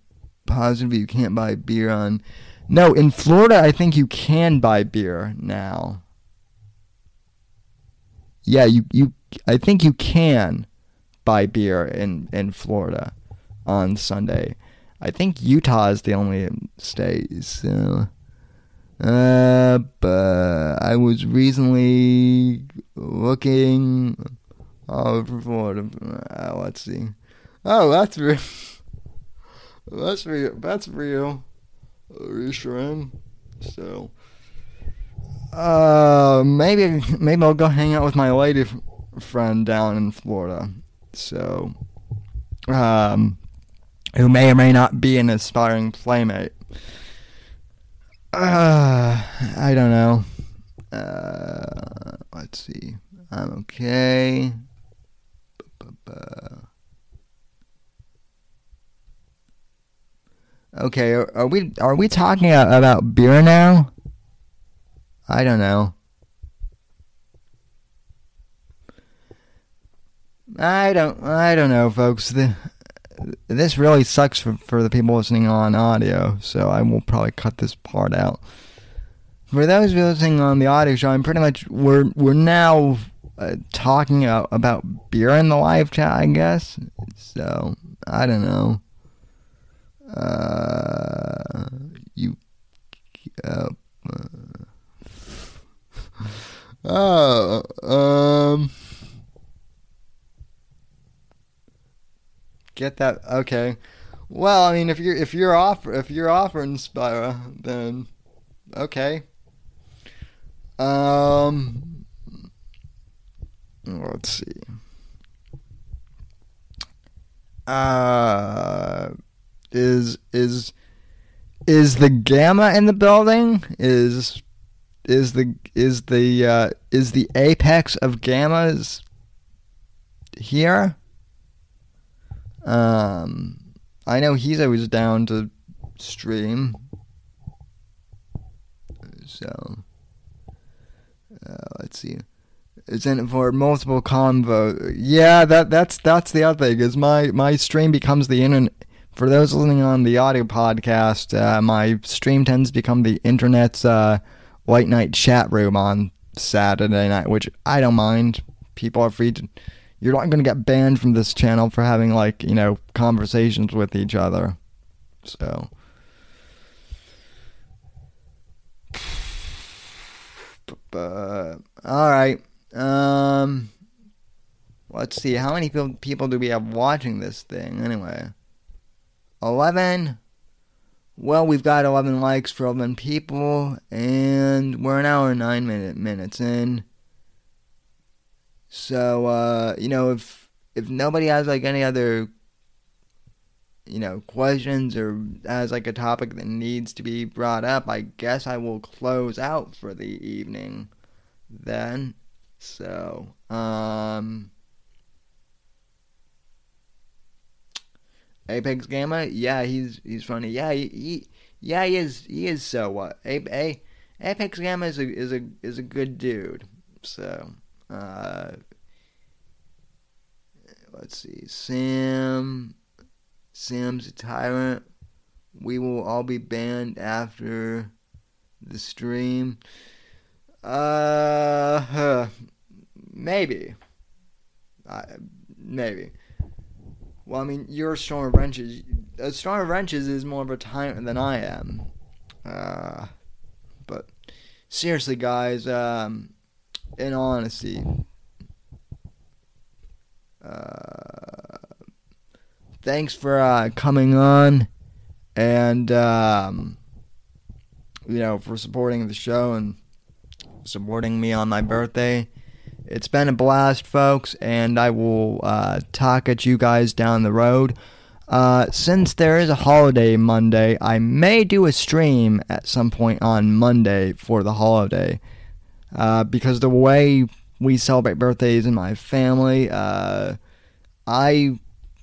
positive you can't buy beer on. No, in Florida, I think you can buy beer now. Yeah, you you. I think you can buy beer in in Florida on Sunday. I think Utah is the only state. So, uh, but I was recently looking over Florida. Uh, let's see. Oh, that's real. that's real. That's real. Reassuring. So, uh, maybe maybe I'll go hang out with my lady f- friend down in Florida. So, um, who may or may not be an aspiring playmate. Uh, I don't know. Uh, let's see. I'm okay. Okay, are, we are we talking about beer now? I don't know. I don't I don't know, folks. The, this really sucks for, for the people listening on audio, so I will probably cut this part out. For those listening on the audio show, I'm pretty much we're we're now uh, talking about, about beer in the live chat, I guess. So I don't know. Uh, you. Uh, uh, um. Get that? Okay. Well, I mean, if you're if you're offer if you're offering Spira, then okay. Um, let's see. Uh, is is is the gamma in the building? Is is the is the uh, is the apex of gammas here? Um, I know he's always down to stream. So, uh, let's see. It's in it for multiple convo. Yeah, that that's that's the other thing. Is my my stream becomes the internet. For those listening on the audio podcast, uh, my stream tends to become the internet's uh, night chat room on Saturday night, which I don't mind. People are free to you're not going to get banned from this channel for having like you know conversations with each other. So. All right um let's see how many people do we have watching this thing? Anyway 11 well we've got 11 likes for 11 people and we're an hour and 9 minute minutes in so uh, you know, if if nobody has like any other you know questions or has like a topic that needs to be brought up, I guess I will close out for the evening then. So, um Apex Gamma, yeah, he's he's funny. Yeah, he, he yeah, he is he is so what? A, A, Apex Gamma is a is a is a good dude. So, uh, let's see. Sam. Sam's a tyrant. We will all be banned after the stream. Uh, huh, maybe. Uh, maybe. Well, I mean, you're a Storm of Wrenches. A Storm of Wrenches is more of a tyrant than I am. Uh, but seriously, guys, um, in honesty, uh, thanks for uh, coming on and um, you know for supporting the show and supporting me on my birthday. It's been a blast, folks, and I will uh, talk at you guys down the road. Uh, since there is a holiday Monday, I may do a stream at some point on Monday for the holiday. Uh, because the way we celebrate birthdays in my family, uh, I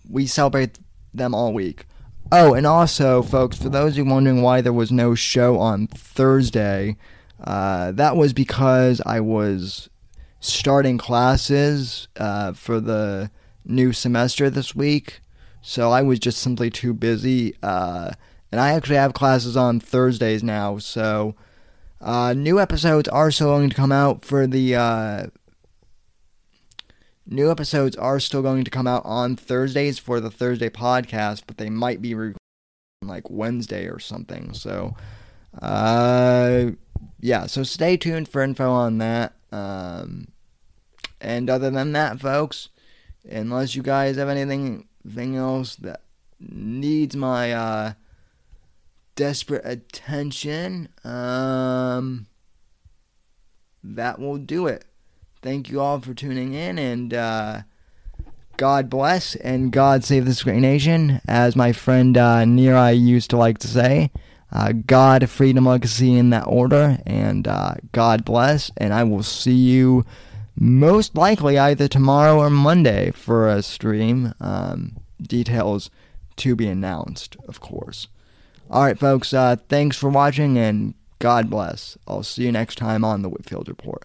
we celebrate them all week. Oh, and also, folks, for those of you wondering why there was no show on Thursday, uh, that was because I was starting classes uh, for the new semester this week. So I was just simply too busy. Uh, and I actually have classes on Thursdays now. So uh, new episodes are still going to come out for the. Uh, new episodes are still going to come out on Thursdays for the Thursday podcast, but they might be re- like Wednesday or something. So, uh, yeah. So stay tuned for info on that. Um, and other than that, folks, unless you guys have anything, anything else that needs my uh, desperate attention, um, that will do it. Thank you all for tuning in, and uh, God bless and God save this great nation, as my friend uh, Neri used to like to say. Uh, God, freedom, legacy in that order, and uh, God bless, and I will see you most likely either tomorrow or Monday for a stream. Um, details to be announced, of course. All right, folks, uh, thanks for watching and God bless. I'll see you next time on the Whitfield Report.